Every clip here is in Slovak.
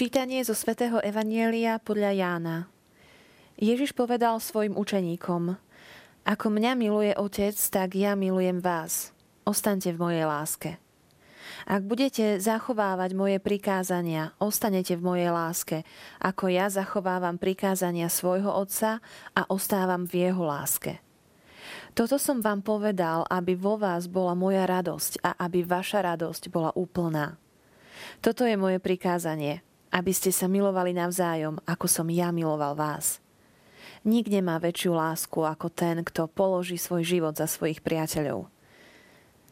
Čítanie zo svätého Evanielia podľa Jána. Ježiš povedal svojim učeníkom, ako mňa miluje Otec, tak ja milujem vás. Ostaňte v mojej láske. Ak budete zachovávať moje prikázania, ostanete v mojej láske, ako ja zachovávam prikázania svojho Otca a ostávam v jeho láske. Toto som vám povedal, aby vo vás bola moja radosť a aby vaša radosť bola úplná. Toto je moje prikázanie, aby ste sa milovali navzájom, ako som ja miloval vás. Nik nemá väčšiu lásku ako ten, kto položí svoj život za svojich priateľov.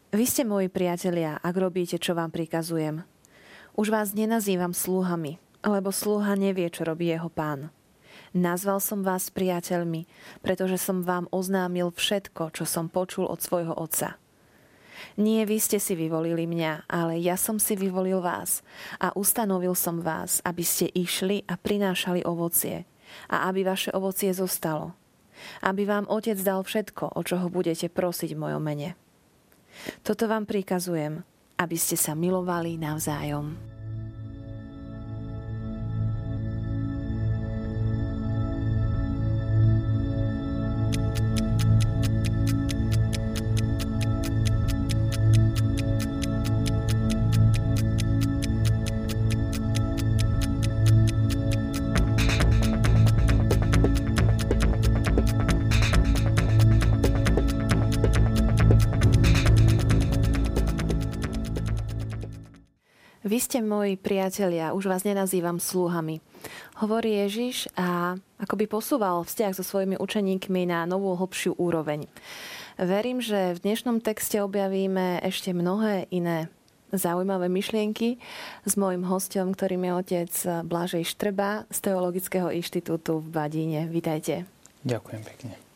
Vy ste moji priatelia, ak robíte, čo vám prikazujem. Už vás nenazývam sluhami, lebo sluha nevie, čo robí jeho pán. Nazval som vás priateľmi, pretože som vám oznámil všetko, čo som počul od svojho otca. Nie vy ste si vyvolili mňa, ale ja som si vyvolil vás a ustanovil som vás, aby ste išli a prinášali ovocie a aby vaše ovocie zostalo. Aby vám Otec dal všetko, o čo ho budete prosiť v mojom mene. Toto vám prikazujem, aby ste sa milovali navzájom. Ste moji priatelia, už vás nenazývam sluhami. Hovorí Ježiš a akoby posúval vzťah so svojimi učeníkmi na novú hlbšiu úroveň. Verím, že v dnešnom texte objavíme ešte mnohé iné zaujímavé myšlienky s môjim hostom, ktorým je otec Blažej Štrba z Teologického inštitútu v Badíne. Vítajte. Ďakujem pekne.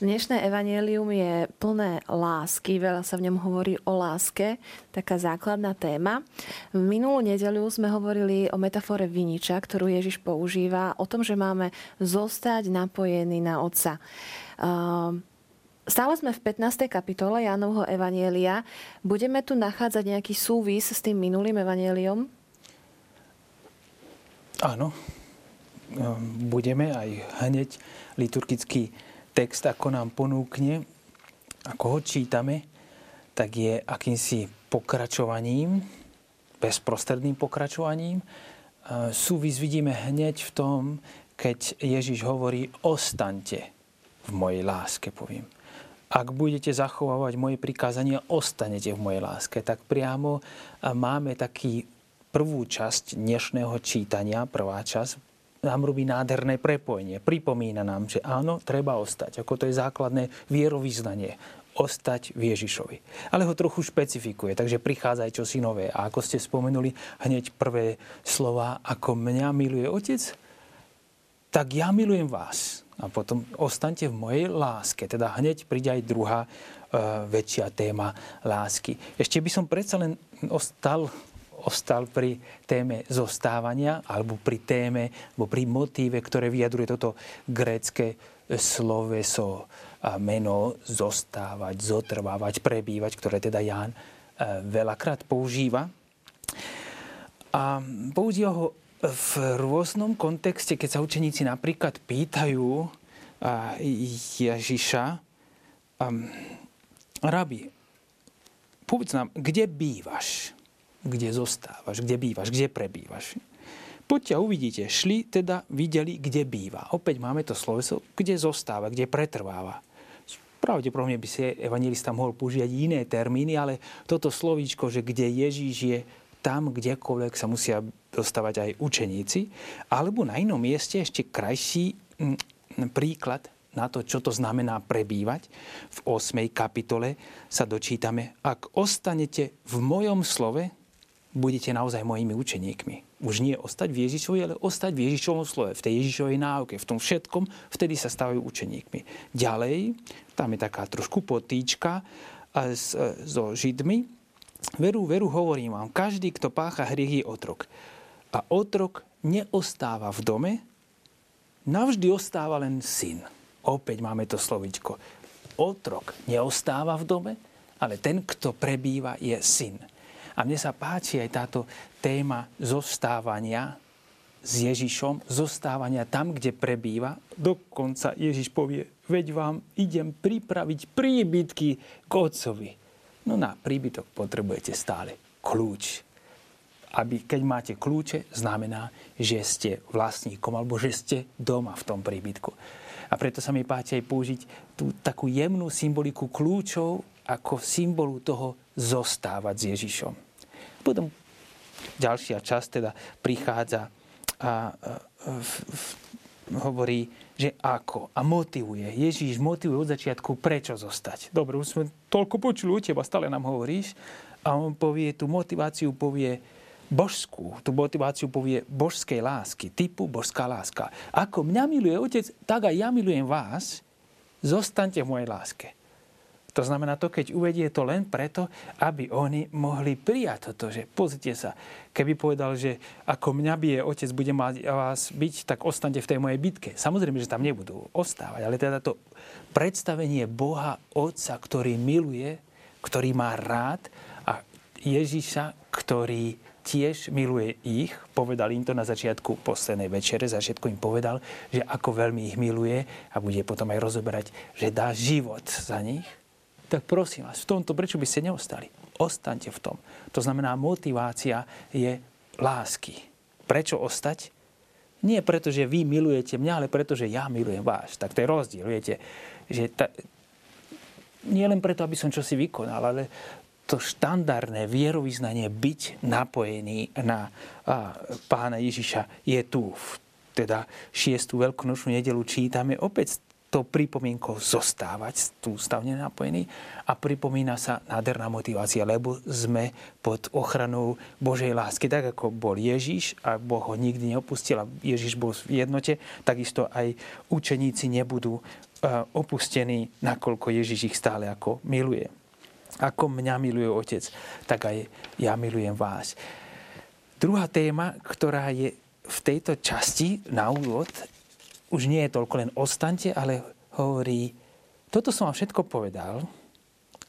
Dnešné evanelium je plné lásky, veľa sa v ňom hovorí o láske, taká základná téma. V minulú nedeľu sme hovorili o metafore viniča, ktorú Ježiš používa, o tom, že máme zostať napojení na Otca. Ehm, stále sme v 15. kapitole Jánovho Evanielia. Budeme tu nachádzať nejaký súvis s tým minulým Evanieliom? Áno, ehm, budeme aj hneď liturgicky text, ako nám ponúkne, ako ho čítame, tak je akýmsi pokračovaním, bezprostredným pokračovaním. Súvis vidíme hneď v tom, keď Ježiš hovorí, ostaňte v mojej láske, poviem. Ak budete zachovávať moje prikázania, ostanete v mojej láske. Tak priamo máme taký prvú časť dnešného čítania, prvá časť, nám robí nádherné prepojenie. Pripomína nám, že áno, treba ostať. Ako to je základné vierovýznanie. Ostať v Ježišovi. Ale ho trochu špecifikuje, takže prichádza aj čosi nové. A ako ste spomenuli, hneď prvé slova, ako mňa miluje Otec, tak ja milujem vás. A potom ostaňte v mojej láske. Teda hneď príde aj druhá e, väčšia téma lásky. Ešte by som predsa len ostal ostal pri téme zostávania alebo pri téme alebo pri motíve, ktoré vyjadruje toto grécke sloveso a meno zostávať, zotrvávať, prebývať, ktoré teda Ján e, veľakrát používa. A používa ho v rôznom kontexte, keď sa učeníci napríklad pýtajú Ježiša, rabi, povedz nám, kde bývaš? Kde zostávaš, kde bývaš, kde prebývaš. Poďte a uvidíte. Šli teda, videli, kde býva. Opäť máme to sloveso, kde zostáva, kde pretrváva. Pravdepodobne by si evangelista mohol použiť iné termíny, ale toto slovíčko, že kde Ježíš je, tam, kdekoľvek sa musia dostávať aj učeníci. Alebo na inom mieste ešte krajší mm, príklad na to, čo to znamená prebývať. V 8. kapitole sa dočítame, ak ostanete v mojom slove, budete naozaj mojimi učeníkmi. Už nie ostať v Ježišovi, ale ostať v Ježišovom slove, v tej Ježišovej náuke, v tom všetkom, vtedy sa stávajú učeníkmi. Ďalej, tam je taká trošku potýčka so Židmi. Veru, veru, hovorím vám, každý, kto pácha hriech, je otrok. A otrok neostáva v dome, navždy ostáva len syn. Opäť máme to slovičko. Otrok neostáva v dome, ale ten, kto prebýva, je syn. A mne sa páči aj táto téma zostávania s Ježišom, zostávania tam, kde prebýva. Dokonca Ježiš povie, veď vám idem pripraviť príbytky k Otcovi. No na príbytok potrebujete stále kľúč. Aby, keď máte kľúče, znamená, že ste vlastníkom alebo že ste doma v tom príbytku. A preto sa mi páči aj použiť tú takú jemnú symboliku kľúčov ako symbolu toho zostávať s Ježišom. Potom ďalšia časť teda prichádza a, v, v, hovorí, že ako a motivuje. Ježíš motivuje od začiatku, prečo zostať. Dobre, už sme toľko počuli u teba, stále nám hovoríš. A on povie, tú motiváciu povie božskú, tú motiváciu povie božskej lásky, typu božská láska. Ako mňa miluje otec, tak aj ja milujem vás, zostaňte v mojej láske. To znamená to, keď uvedie to len preto, aby oni mohli prijať toto, že pozrite sa, keby povedal, že ako mňa bije otec, bude mať vás byť, tak ostaňte v tej mojej bitke. Samozrejme, že tam nebudú ostávať, ale teda to predstavenie Boha Otca, ktorý miluje, ktorý má rád a Ježiša, ktorý tiež miluje ich. Povedal im to na začiatku poslednej večere. Začiatku im povedal, že ako veľmi ich miluje a bude potom aj rozoberať, že dá život za nich tak prosím vás, v tomto prečo by ste neostali? Ostaňte v tom. To znamená, motivácia je lásky. Prečo ostať? Nie preto, že vy milujete mňa, ale preto, že ja milujem vás. Tak to je rozdiel, viete. Že ta, nie len preto, aby som čosi vykonal, ale to štandardné vierovýznanie byť napojený na a, pána Ježiša je tu. Teda šiestu veľkonočnú nedelu čítame opäť to pripomienkou zostávať tu stavne napojený a pripomína sa nádherná motivácia, lebo sme pod ochranou Božej lásky. Tak ako bol Ježiš a Boh ho nikdy neopustil a Ježiš bol v jednote, takisto aj učeníci nebudú e, opustení, nakoľko Ježiš ich stále ako miluje. Ako mňa miluje Otec, tak aj ja milujem vás. Druhá téma, ktorá je v tejto časti na úvod, už nie je toľko len ostante, ale hovorí, toto som vám všetko povedal,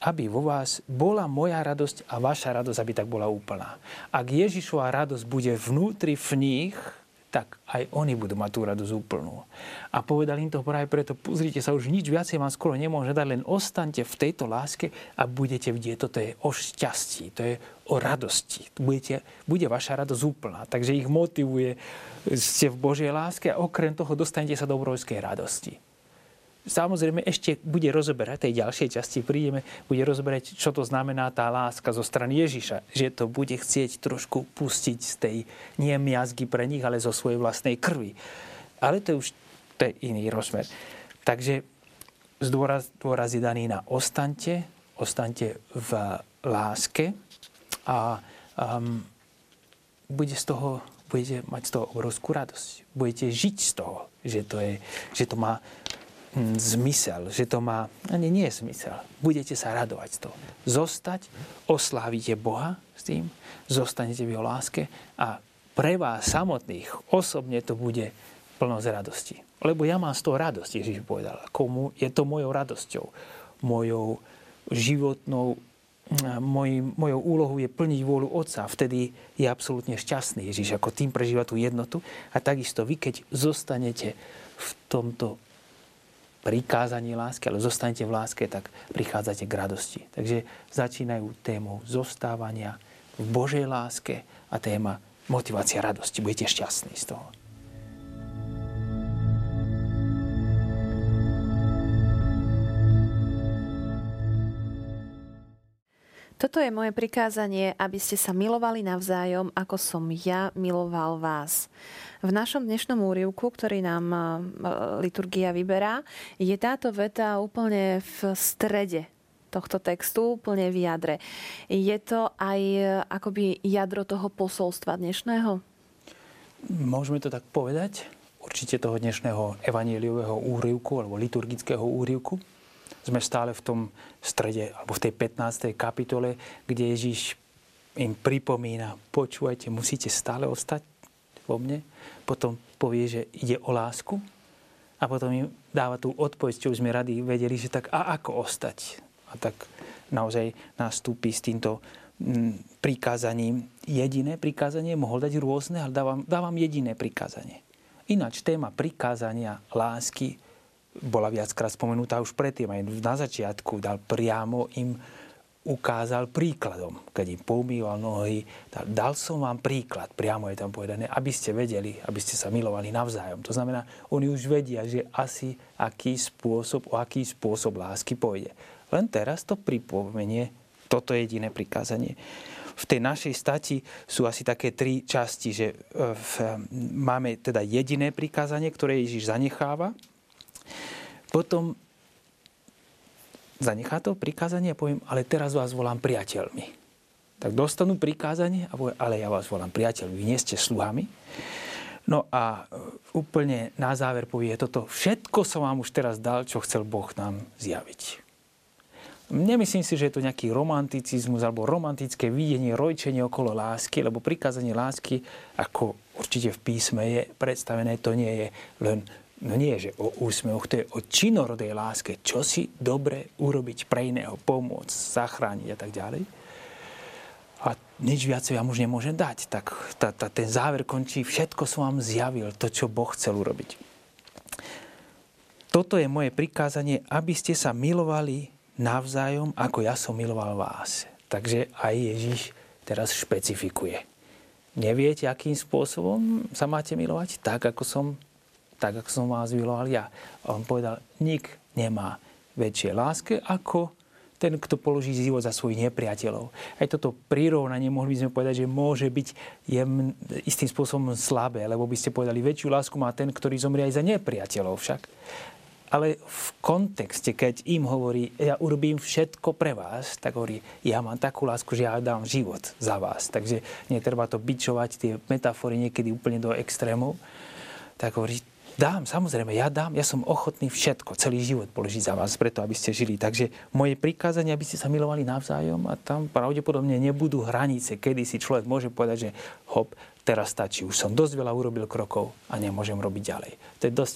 aby vo vás bola moja radosť a vaša radosť, aby tak bola úplná. Ak Ježišova radosť bude vnútri v nich, tak aj oni budú mať tú radosť úplnú. A povedal im to práve preto, pozrite sa, už nič viacej vám skoro nemôže dať, len ostaňte v tejto láske a budete vidieť, toto je o šťastí, to je o radosti. Budete, bude vaša radosť úplná. Takže ich motivuje, ste v Božej láske a okrem toho dostanete sa do obrovskej radosti samozrejme ešte bude rozoberať, tej ďalšej časti prídeme, bude rozoberať, čo to znamená tá láska zo strany Ježiša. Že to bude chcieť trošku pustiť z tej nie miazgy pre nich, ale zo svojej vlastnej krvi. Ale to už to je iný rozmer. Takže zdôraz, dôraz je daný na ostante, ostante v láske a um, bude z toho, budete mať z toho obrovskú radosť. Budete žiť z toho, že to, je, že to má zmysel, že to má, ani nie je zmysel. Budete sa radovať z toho. Zostať, oslávite Boha s tým, zostanete v jeho láske a pre vás samotných osobne to bude plnosť radosti. Lebo ja mám z toho radosť, Ježiš povedal. Komu je to mojou radosťou, mojou životnou moj, mojou úlohou je plniť vôľu Otca. Vtedy je absolútne šťastný Ježiš, ako tým prežíva tú jednotu. A takisto vy, keď zostanete v tomto prikázaní lásky, ale zostanete v láske, tak prichádzate k radosti. Takže začínajú témou zostávania v Božej láske a téma motivácia radosti. Budete šťastní z toho. Toto je moje prikázanie, aby ste sa milovali navzájom, ako som ja miloval vás. V našom dnešnom úrivku, ktorý nám e, liturgia vyberá, je táto veta úplne v strede tohto textu, úplne v jadre. Je to aj e, akoby jadro toho posolstva dnešného? Môžeme to tak povedať. Určite toho dnešného evaníliového úrivku alebo liturgického úrivku. Sme stále v tom strede, alebo v tej 15. kapitole, kde Ježiš im pripomína, počúvajte, musíte stále ostať vo mne, potom povie, že ide o lásku a potom im dáva tú odpoveď, čo už sme radi vedeli, že tak a ako ostať. A tak naozaj nastúpi s týmto prikázaním. Jediné prikázanie mohol dať rôzne, ale dávam, dávam jediné prikázanie. Ináč téma prikázania lásky bola viackrát spomenutá už predtým. Aj na začiatku dal priamo im ukázal príkladom. Keď im poumýval nohy, dal, som vám príklad, priamo je tam povedané, aby ste vedeli, aby ste sa milovali navzájom. To znamená, oni už vedia, že asi aký spôsob, o aký spôsob lásky pôjde. Len teraz to pripomenie, toto jediné prikázanie. V tej našej stati sú asi také tri časti, že e, v, máme teda jediné prikázanie, ktoré Ježiš zanecháva, potom zanechá to prikázanie a poviem, ale teraz vás volám priateľmi. Tak dostanú prikázanie a poviem, ale ja vás volám priateľmi, vy nie ste sluhami. No a e, úplne na záver povie, toto všetko som vám už teraz dal, čo chcel Boh nám zjaviť. Nemyslím si, že je to nejaký romanticizmus alebo romantické videnie, rojčenie okolo lásky, lebo prikázanie lásky, ako určite v písme je predstavené, to nie je len no nie, že o úsmevoch, to je o činorodej láske, čo si dobre urobiť pre iného, pomôcť, zachrániť a tak ďalej. A nič viac vám už nemôžem dať. Tak tá, tá, ten záver končí, všetko som vám zjavil, to, čo Boh chcel urobiť. Toto je moje prikázanie, aby ste sa milovali navzájom, ako ja som miloval vás. Takže aj Ježiš teraz špecifikuje. Neviete, akým spôsobom sa máte milovať? Tak, ako som tak ako som vás miloval ja. A on povedal, nik nemá väčšie láske ako ten, kto položí život za svojich nepriateľov. Aj toto prirovnanie mohli by sme povedať, že môže byť jem, istým spôsobom slabé, lebo by ste povedali, väčšiu lásku má ten, ktorý zomrie aj za nepriateľov však. Ale v kontexte, keď im hovorí, ja urobím všetko pre vás, tak hovorí, ja mám takú lásku, že ja dám život za vás. Takže netreba to bičovať, tie metafory niekedy úplne do extrémov. Tak hovorí, Dám, samozrejme, ja dám, ja som ochotný všetko, celý život položiť za vás, preto aby ste žili. Takže moje prikázanie, aby ste sa milovali navzájom a tam pravdepodobne nebudú hranice, kedy si človek môže povedať, že hop, teraz stačí, už som dosť veľa urobil krokov a nemôžem robiť ďalej. To je dosť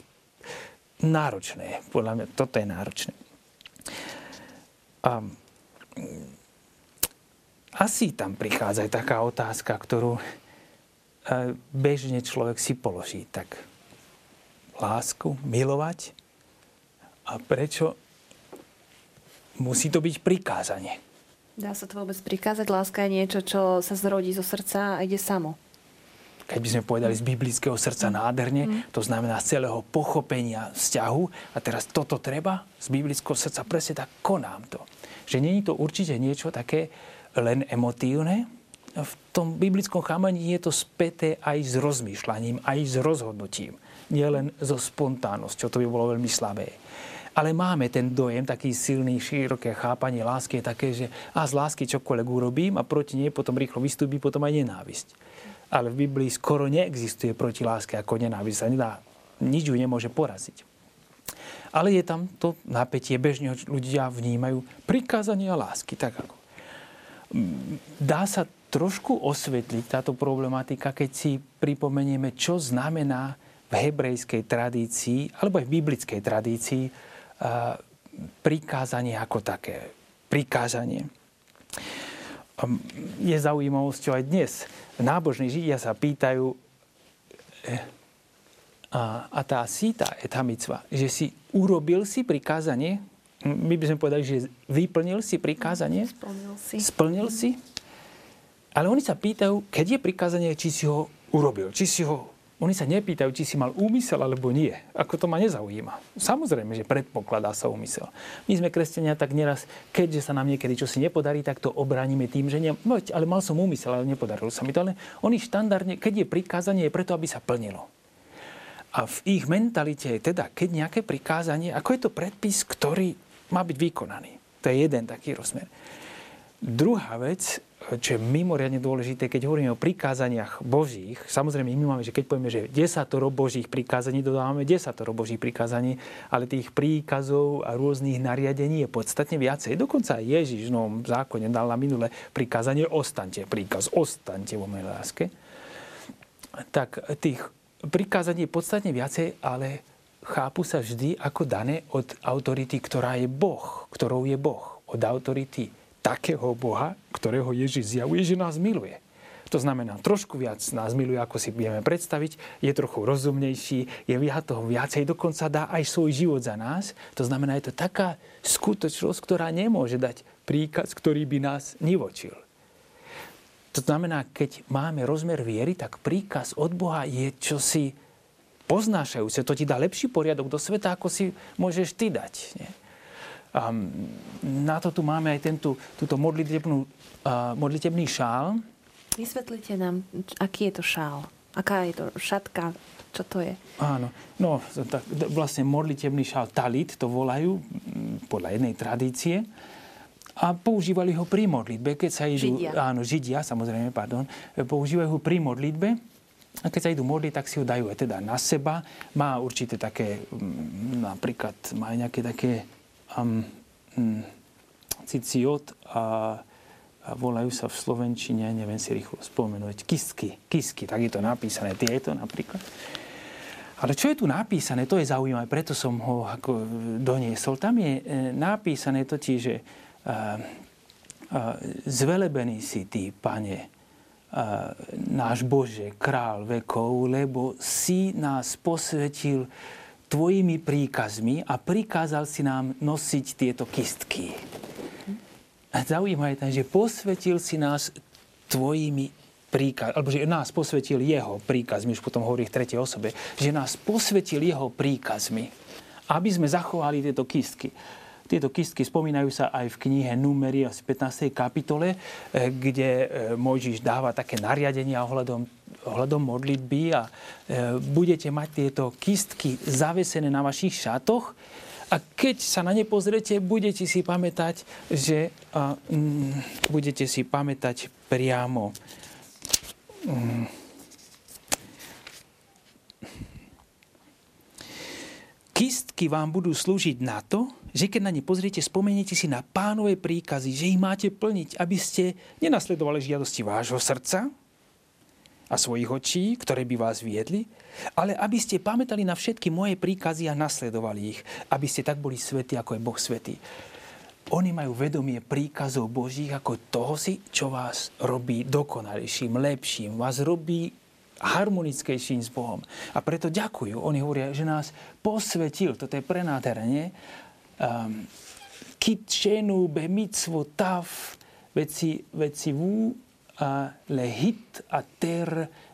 náročné, podľa mňa toto je náročné. A, asi tam prichádza aj taká otázka, ktorú e, bežne človek si položí. Tak lásku, milovať a prečo musí to byť prikázanie. Dá sa to vôbec prikázať? Láska je niečo, čo sa zrodí zo srdca a ide samo. Keď by sme povedali z biblického srdca mm. nádherne, mm. to znamená z celého pochopenia vzťahu a teraz toto treba z biblického srdca presne tak konám to. Že není to určite niečo také len emotívne, v tom biblickom chámaní je to späté aj s rozmýšľaním, aj s rozhodnutím nielen so spontánnosťou, to by bolo veľmi slabé. Ale máme ten dojem, taký silný, široké chápanie lásky je také, že a z lásky čokoľvek urobím a proti nej potom rýchlo vystúpi potom aj nenávisť. Ale v Biblii skoro neexistuje proti láske ako nenávisť. Sa nedá, nič ju nemôže poraziť. Ale je tam to napätie, bežne ľudia vnímajú prikázanie lásky, tak ako. Dá sa trošku osvetliť táto problematika, keď si pripomenieme, čo znamená hebrejskej tradícii, alebo aj v biblickej tradícii, prikázanie ako také. Prikázanie. Je zaujímavosťou aj dnes. Nábožní židia sa pýtajú, e, a, a tá síta etamicva, že si urobil si prikázanie, my by sme povedali, že vyplnil si prikázanie. Splnil si. Splnil si. Ale oni sa pýtajú, keď je prikázanie, či si ho urobil, či si ho oni sa nepýtajú, či si mal úmysel alebo nie. Ako to ma nezaujíma. Samozrejme, že predpokladá sa úmysel. My sme kresťania tak neraz, keďže sa nám niekedy čo nepodarí, tak to obránime tým, že nie, ale mal som úmysel, ale nepodarilo sa mi to. Ale oni štandardne, keď je prikázanie, je preto, aby sa plnilo. A v ich mentalite je teda, keď nejaké prikázanie, ako je to predpis, ktorý má byť vykonaný. To je jeden taký rozmer. Druhá vec, čo je mimoriadne dôležité, keď hovoríme o prikázaniach Božích, samozrejme my máme, že keď povieme, že desatoro Božích prikázaní, dodávame desatoro Božích prikázaní, ale tých príkazov a rôznych nariadení je podstatne viacej. Dokonca aj Ježiš v novom zákone dal na minulé prikázanie ostante, príkaz ostante vo mojej láske. Tak tých prikázaní je podstatne viacej, ale chápu sa vždy ako dané od autority, ktorá je Boh, ktorou je Boh. Od autority takého Boha, ktorého Ježiš zjavuje, že nás miluje. To znamená, trošku viac nás miluje, ako si vieme predstaviť, je trochu rozumnejší, je viac toho viacej, dokonca dá aj svoj život za nás. To znamená, je to taká skutočnosť, ktorá nemôže dať príkaz, ktorý by nás nivočil. To znamená, keď máme rozmer viery, tak príkaz od Boha je čosi poznášajúce. To ti dá lepší poriadok do sveta, ako si môžeš ty dať. Nie? Na to tu máme aj tento, túto modlitebnú, modlitebný šál, Vysvetlite nám, aký je to šál. Aká je to šatka, čo to je? Áno, no tak vlastne modlitebný šál talit, to volajú podľa jednej tradície. A používali ho pri modlitbe, keď sa idú... Židia. Áno, Židia, samozrejme, pardon. Používajú ho pri modlitbe. A keď sa idú modliť, tak si ho dajú aj teda na seba. Má určité také, napríklad, má nejaké také um, ciciot a a volajú sa v Slovenčine, neviem si rýchlo spomenúť, kistky, kistky, tak je to napísané, tieto napríklad. Ale čo je tu napísané, to je zaujímavé, preto som ho ako doniesol. Tam je e, napísané totiž, že zvelebený si ty, pane, náš Bože, král vekov, lebo si nás posvetil tvojimi príkazmi a prikázal si nám nosiť tieto kistky. A zaujímavé je, že posvetil si nás tvojimi príkaz, alebo že nás posvetil jeho príkazmi, už potom hovorí v tretej osobe, že nás posvetil jeho príkazmi, aby sme zachovali tieto kistky. Tieto kistky spomínajú sa aj v knihe Numery, asi 15. kapitole, eh, kde eh, Mojžiš dáva také nariadenia ohľadom, ohľadom modlitby a eh, budete mať tieto kistky zavesené na vašich šatoch a keď sa na ne pozrete, budete si pamätať, že a, mm, budete si pamätať priamo mm, Kistky vám budú slúžiť na to, že keď na ne pozriete, spomeniete si na pánové príkazy, že ich máte plniť, aby ste nenasledovali žiadosti vášho srdca, a svojich očí, ktoré by vás viedli, ale aby ste pamätali na všetky moje príkazy a nasledovali ich, aby ste tak boli svätí, ako je Boh svätý. Oni majú vedomie príkazov Božích ako toho si, čo vás robí dokonalejším, lepším, vás robí harmonickejším s Bohom. A preto ďakujú. Oni hovoria, že nás posvetil, toto je prenádherenie, um, kitšenu be mitzvo tav, veci, veci vú, lehit a ter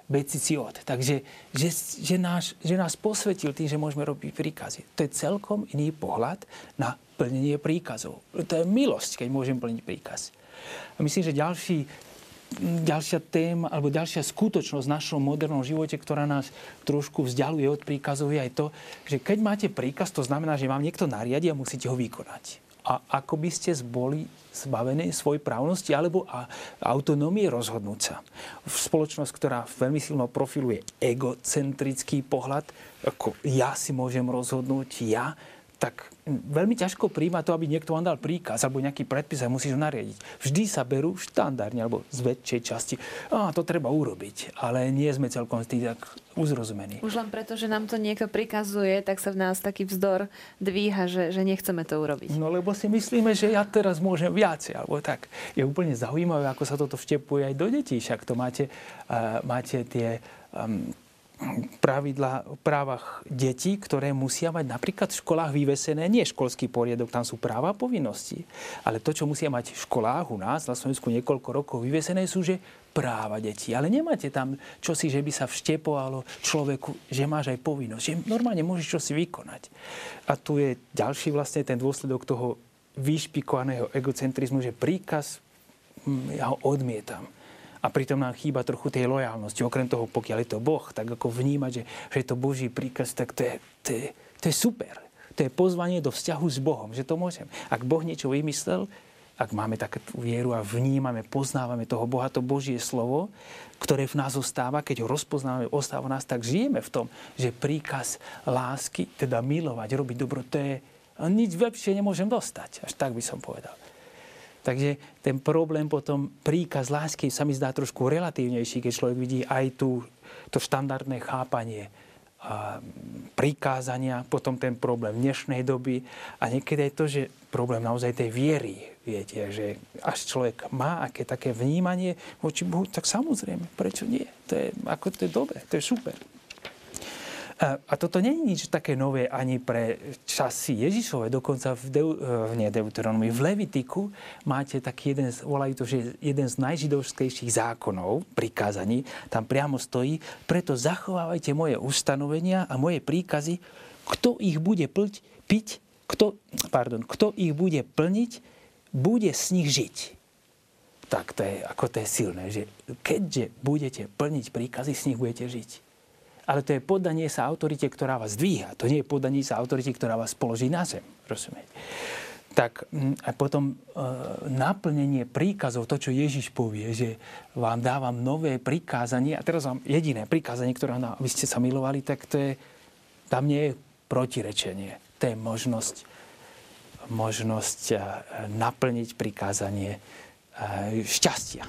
beciciot. Takže, že, že, náš, že nás posvetil tým, že môžeme robiť príkazy. To je celkom iný pohľad na plnenie príkazov. To je milosť, keď môžem plniť príkaz. A myslím, že ďalší, ďalšia téma, alebo ďalšia skutočnosť v našom modernom živote, ktorá nás trošku vzdialuje od príkazov, je aj to, že keď máte príkaz, to znamená, že vám niekto nariadi a musíte ho vykonať. A ako by ste boli zbavené svojej právnosti alebo autonómie rozhodnúť sa. V spoločnosť, ktorá veľmi silno profiluje egocentrický pohľad, ako ja si môžem rozhodnúť, ja, tak veľmi ťažko príjma to, aby niekto vám dal príkaz alebo nejaký predpis a musíš ho nariadiť. Vždy sa berú štandardne alebo z väčšej časti. A to treba urobiť, ale nie sme celkom tým tak uzrozumení. Už len preto, že nám to niekto prikazuje, tak sa v nás taký vzdor dvíha, že, že nechceme to urobiť. No lebo si myslíme, že ja teraz môžem viacej, alebo tak. Je úplne zaujímavé, ako sa toto vštepuje aj do detí. Však to máte, uh, máte tie um, pravidla o právach detí, ktoré musia mať napríklad v školách vyvesené, nie školský poriadok, tam sú práva a povinnosti, ale to, čo musia mať v školách u nás na Slovensku niekoľko rokov vyvesené, sú, že práva detí. Ale nemáte tam čosi, že by sa vštepovalo človeku, že máš aj povinnosť, že normálne môžeš čosi vykonať. A tu je ďalší vlastne ten dôsledok toho vyšpikovaného egocentrizmu, že príkaz, hm, ja ho odmietam a pritom nám chýba trochu tej lojálnosti. Okrem toho, pokiaľ je to Boh, tak ako vnímať, že, že je to Boží príkaz, tak to je, to, je, to je super. To je pozvanie do vzťahu s Bohom, že to môžem. Ak Boh niečo vymyslel, ak máme takú vieru a vnímame, poznávame toho Boha, to Božie slovo, ktoré v nás ostáva, keď ho rozpoznáme, ostáva v nás, tak žijeme v tom, že príkaz lásky, teda milovať, robiť dobro, to je nič lepšie nemôžem dostať. Až tak by som povedal. Takže ten problém potom, príkaz lásky sa mi zdá trošku relatívnejší, keď človek vidí aj tú, to štandardné chápanie prikázania, potom ten problém dnešnej doby a niekedy aj to, že problém naozaj tej viery, viete, že až človek má aké také vnímanie voči Bohu, tak samozrejme, prečo nie? To je, ako to je dobré, to je super. A toto nie je nič také nové ani pre časy Ježišove. Dokonca v, Deu, e, nie Deuteronomii, v Levitiku máte taký jeden, volajú to, že jeden z najžidovskejších zákonov, prikázaní. Tam priamo stojí, preto zachovávajte moje ustanovenia a moje príkazy. Kto ich bude plť, piť, kto, pardon, kto ich bude plniť, bude s nich žiť. Tak to je, ako to je silné, že keďže budete plniť príkazy, s nich budete žiť ale to je podanie sa autorite, ktorá vás dvíha. To nie je podanie sa autorite, ktorá vás položí na zem. Rozumiete? Tak mm, a potom e, naplnenie príkazov, to, čo Ježiš povie, že vám dávam nové prikázanie, a teraz vám jediné prikázanie, ktoré vám aby ste sa milovali, tak to je, tam nie je protirečenie. To je možnosť, možnosť e, naplniť prikázanie e, šťastia.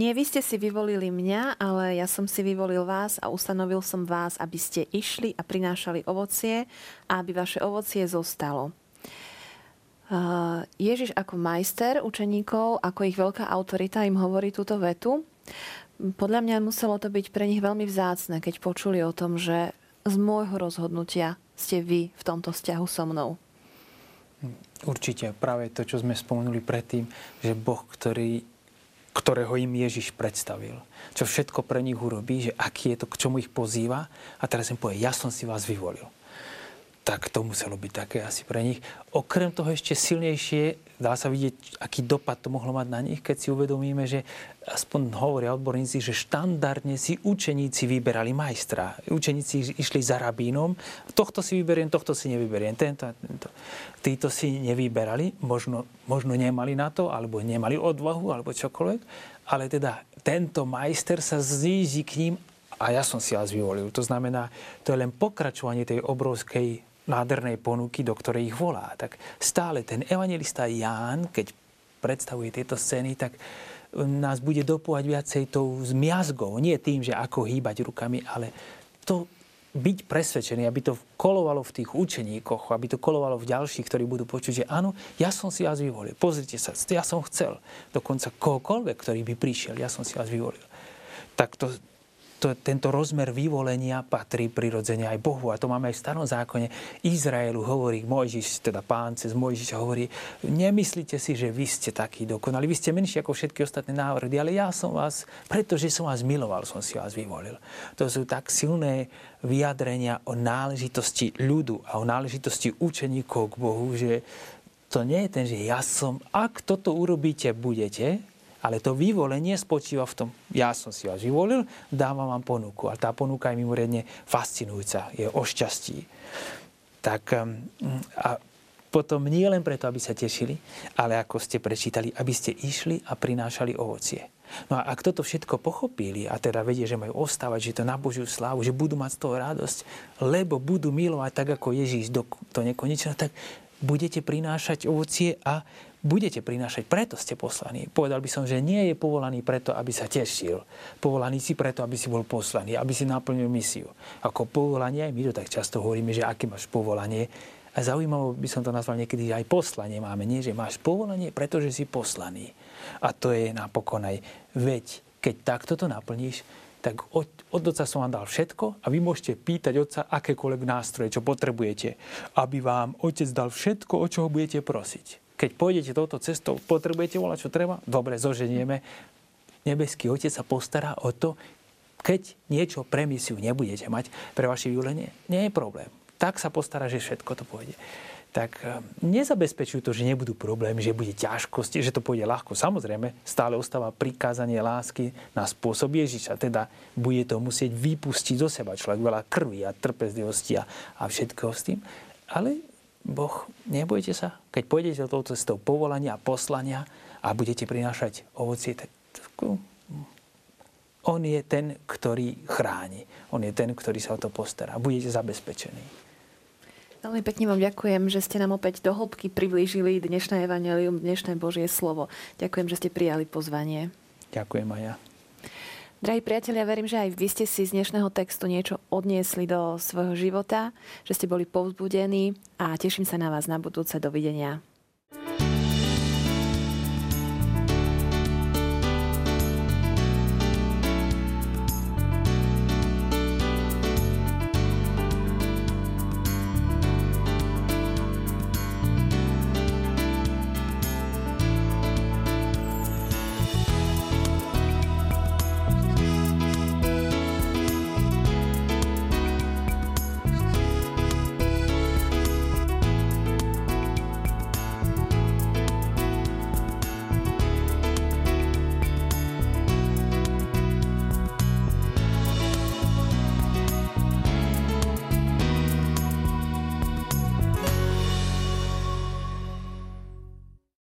Nie vy ste si vyvolili mňa, ale ja som si vyvolil vás a ustanovil som vás, aby ste išli a prinášali ovocie a aby vaše ovocie zostalo. Ježiš ako majster učeníkov, ako ich veľká autorita im hovorí túto vetu. Podľa mňa muselo to byť pre nich veľmi vzácne, keď počuli o tom, že z môjho rozhodnutia ste vy v tomto vzťahu so mnou. Určite práve to, čo sme spomenuli predtým, že Boh, ktorý ktorého im Ježiš predstavil. Čo všetko pre nich urobí, že aký je to, k čomu ich pozýva. A teraz im povie, ja som si vás vyvolil tak to muselo byť také asi pre nich. Okrem toho ešte silnejšie dá sa vidieť, aký dopad to mohlo mať na nich, keď si uvedomíme, že aspoň hovoria odborníci, že štandardne si učeníci vyberali majstra. Učeníci išli za rabínom, tohto si vyberiem, tohto si nevyberiem, tento, tento. Títo si nevyberali, možno, možno nemali na to, alebo nemali odvahu, alebo čokoľvek, ale teda tento majster sa zíži k ním a ja som si vás vyvolil. To znamená, to je len pokračovanie tej obrovskej nádhernej ponuky, do ktorej ich volá. Tak stále ten evangelista Ján, keď predstavuje tieto scény, tak nás bude dopovať viacej tou zmiazgou. Nie tým, že ako hýbať rukami, ale to byť presvedčený, aby to kolovalo v tých učeníkoch, aby to kolovalo v ďalších, ktorí budú počuť, že áno, ja som si vás vyvolil. Pozrite sa, ja som chcel. Dokonca kohokoľvek, ktorý by prišiel, ja som si vás vyvolil. Tak to, to, tento rozmer vyvolenia patrí prirodzene aj Bohu. A to máme aj v starom zákone. Izraelu hovorí, Mojžiš, teda pán cez Mojžiša hovorí, nemyslíte si, že vy ste takí dokonali. Vy ste menší ako všetky ostatné národy, ale ja som vás, pretože som vás miloval, som si vás vyvolil. To sú tak silné vyjadrenia o náležitosti ľudu a o náležitosti učeníkov k Bohu, že to nie je ten, že ja som, ak toto urobíte, budete, ale to vyvolenie spočíva v tom, ja som si vás vyvolil, dávam vám ponuku. A tá ponuka je mimoriadne fascinujúca, je o šťastí. Tak a potom nie len preto, aby sa tešili, ale ako ste prečítali, aby ste išli a prinášali ovocie. No a ak toto všetko pochopili a teda vedie, že majú ostávať, že to na Božiu slávu, že budú mať z toho radosť, lebo budú milovať tak, ako Ježíš do, to nekonečného, tak budete prinášať ovocie a budete prinášať, preto ste poslaní. Povedal by som, že nie je povolaný preto, aby sa tešil. Povolaný si preto, aby si bol poslaný, aby si naplnil misiu. Ako povolanie, my to tak často hovoríme, že aké máš povolanie. A zaujímavé by som to nazval niekedy, že aj poslanie máme. Nie, že máš povolanie, pretože si poslaný. A to je napokon aj veď, keď takto to naplníš, tak od, od Otca som vám dal všetko a vy môžete pýtať Otca akékoľvek nástroje, čo potrebujete, aby vám Otec dal všetko, o čo ho budete prosiť. Keď pôjdete touto cestou, potrebujete volať, čo treba? Dobre, zoženieme. Nebeský Otec sa postará o to, keď niečo pre misiu nebudete mať pre vaše vyvolenie, nie je problém. Tak sa postará, že všetko to pôjde. Tak eh, nezabezpečujú to, že nebudú problémy, že bude ťažkosti, že to pôjde ľahko. Samozrejme, stále ostáva prikázanie lásky na spôsob Ježiša. Teda bude to musieť vypustiť zo seba človek veľa krvi a trpezlivosti a, a všetkého s tým. Ale Boh, nebojte sa, keď pôjdete touto cestou povolania a poslania a budete prinášať ovocie, tak on je ten, ktorý chráni. On je ten, ktorý sa o to postará. Budete zabezpečení. Veľmi pekne vám ďakujem, že ste nám opäť do hĺbky priblížili dnešné evanelium, dnešné Božie slovo. Ďakujem, že ste prijali pozvanie. Ďakujem aj ja. Drahí priatelia, verím, že aj vy ste si z dnešného textu niečo odniesli do svojho života, že ste boli povzbudení a teším sa na vás na budúce. Dovidenia.